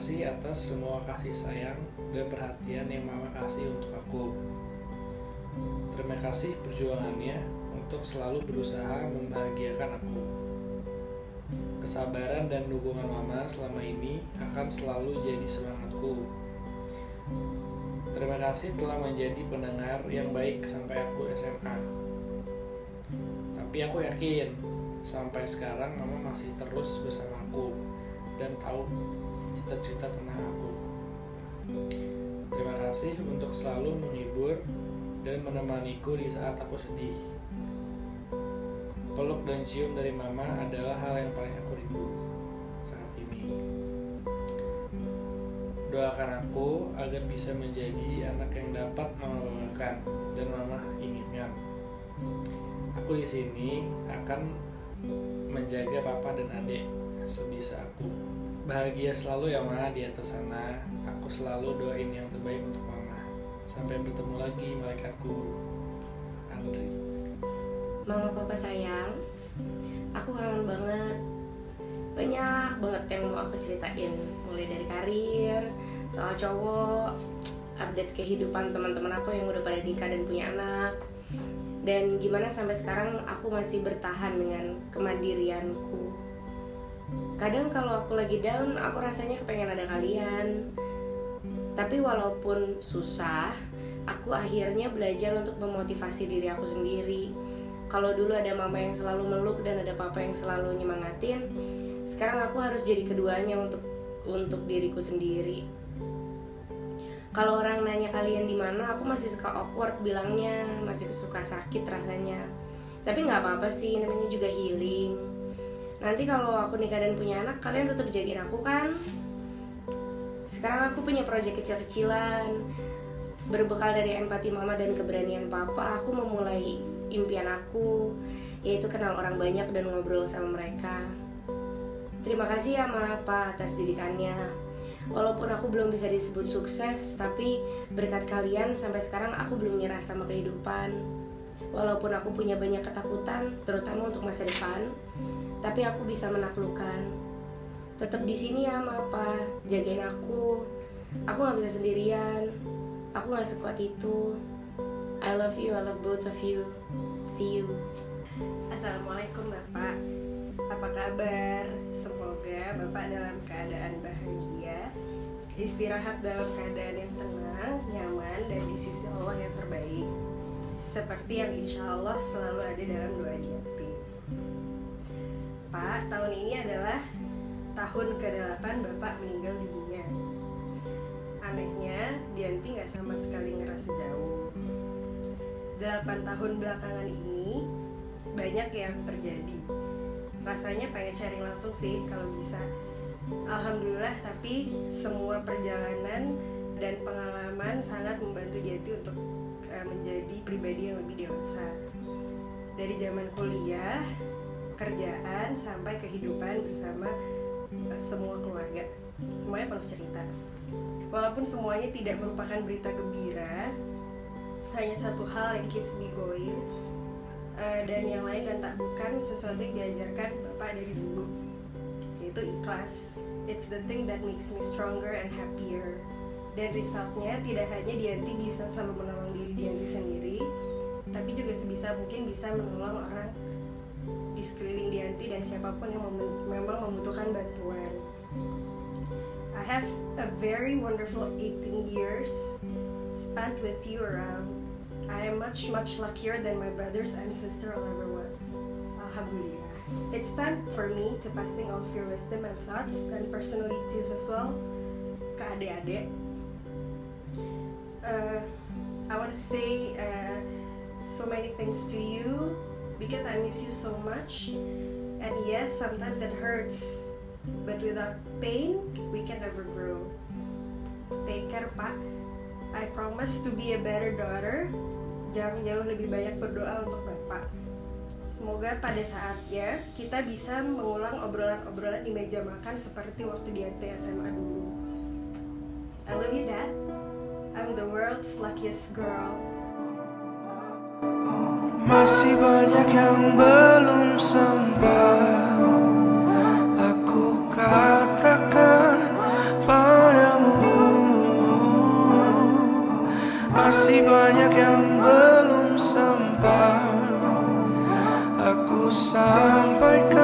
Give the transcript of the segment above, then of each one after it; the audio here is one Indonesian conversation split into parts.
kasih atas semua kasih sayang dan perhatian yang Mama kasih untuk aku. Terima kasih perjuangannya untuk selalu berusaha membahagiakan aku. Kesabaran dan dukungan Mama selama ini akan selalu jadi semangatku. Terima kasih telah menjadi pendengar yang baik sampai aku SMA. Tapi aku yakin sampai sekarang Mama masih terus bersama aku dan tahu cita-cita tentang aku. Terima kasih untuk selalu menghibur dan menemaniku di saat aku sedih. Peluk dan cium dari mama adalah hal yang paling aku rindu saat ini. Doakan aku agar bisa menjadi anak yang dapat mama banggakan dan mama inginkan. Aku di sini akan menjaga papa dan adik sebisa aku. Bahagia selalu ya Ma di atas sana. Aku selalu doain yang terbaik untuk Mama. Sampai bertemu lagi malaikatku. Andri. Mama papa sayang, aku kangen banget. Banyak banget yang mau aku ceritain, mulai dari karir, soal cowok, update kehidupan teman-teman aku yang udah pada nikah dan punya anak. Dan gimana sampai sekarang aku masih bertahan dengan kemandirianku. Kadang kalau aku lagi down, aku rasanya kepengen ada kalian. Tapi walaupun susah, aku akhirnya belajar untuk memotivasi diri aku sendiri. Kalau dulu ada mama yang selalu meluk dan ada papa yang selalu nyemangatin, sekarang aku harus jadi keduanya untuk untuk diriku sendiri. Kalau orang nanya kalian di mana, aku masih suka awkward bilangnya, masih suka sakit rasanya. Tapi nggak apa-apa sih, namanya juga healing. Nanti kalau aku nikah dan punya anak, kalian tetap jagain aku kan? Sekarang aku punya proyek kecil-kecilan. Berbekal dari empati mama dan keberanian papa, aku memulai impian aku, yaitu kenal orang banyak dan ngobrol sama mereka. Terima kasih ya Ma Pa atas didikannya. Walaupun aku belum bisa disebut sukses, tapi berkat kalian sampai sekarang aku belum nyerah sama kehidupan. Walaupun aku punya banyak ketakutan, terutama untuk masa depan, tapi aku bisa menaklukkan. Tetap di sini ya Ma Pa, jagain aku. Aku nggak bisa sendirian. Aku nggak sekuat itu. I love you, I love both of you. See you. Assalamualaikum Bapak. Apa kabar? Semoga Bapak dalam keadaan bahagia, istirahat dalam keadaan yang tenang, nyaman, dan di sisi Allah yang terbaik. Seperti yang insya Allah selalu ada dalam doa Jati. Pak, tahun ini adalah tahun ke-8 Bapak meninggal dunia. Anehnya, Dianti nggak sama sekali ngerasa jauh. 8 tahun belakangan ini banyak yang terjadi. Rasanya pengen sharing langsung sih kalau bisa. Alhamdulillah, tapi semua perjalanan dan pengalaman sangat membantu Jati untuk menjadi pribadi yang lebih dewasa. Dari zaman kuliah, kerjaan sampai kehidupan bersama uh, semua keluarga. Semuanya penuh cerita. Walaupun semuanya tidak merupakan berita gembira, hanya satu hal yang keeps me going uh, dan yang lain dan tak bukan sesuatu yang diajarkan bapak dari dulu yaitu ikhlas it's the thing that makes me stronger and happier dan resultnya tidak hanya Dianti bisa selalu menolong diri Dianti sendiri tapi juga sebisa mungkin bisa menolong orang di sekeliling Dianti dan siapa pun yang mem memang membutuhkan bantuan I have a very wonderful 18 years spent with you around I am much much luckier than my brothers and sister ever was. Alhamdulillah. It's time for me to passing all of your wisdom and thoughts and personalities as well ke adik-adik. Uh, I want to say uh, so many things to you because I miss you so much. And yes, sometimes it hurts, but without pain, we can never grow. Take care, Pak. I promise to be a better daughter jangan jauh lebih banyak berdoa untuk Bapak. Semoga pada saatnya kita bisa mengulang obrolan-obrolan di meja makan seperti waktu di SMA dulu. I love you, Dad. I'm the world's luckiest girl. Masih banyak yang belum sempat aku katakan padamu. Masih banyak yang belum sempat aku sampaikan.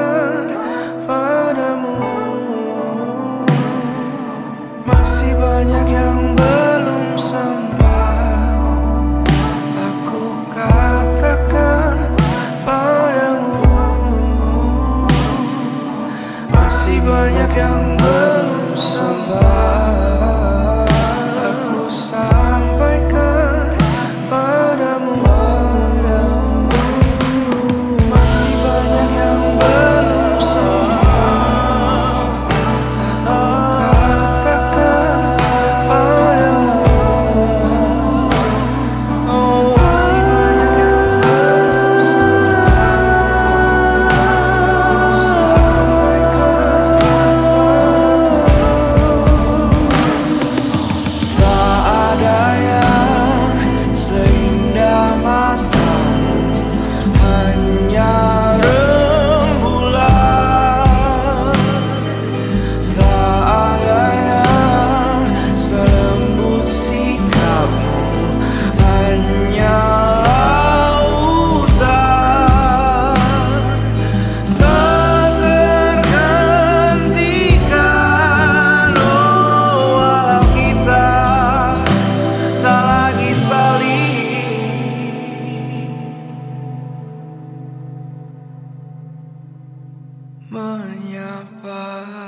menyapa.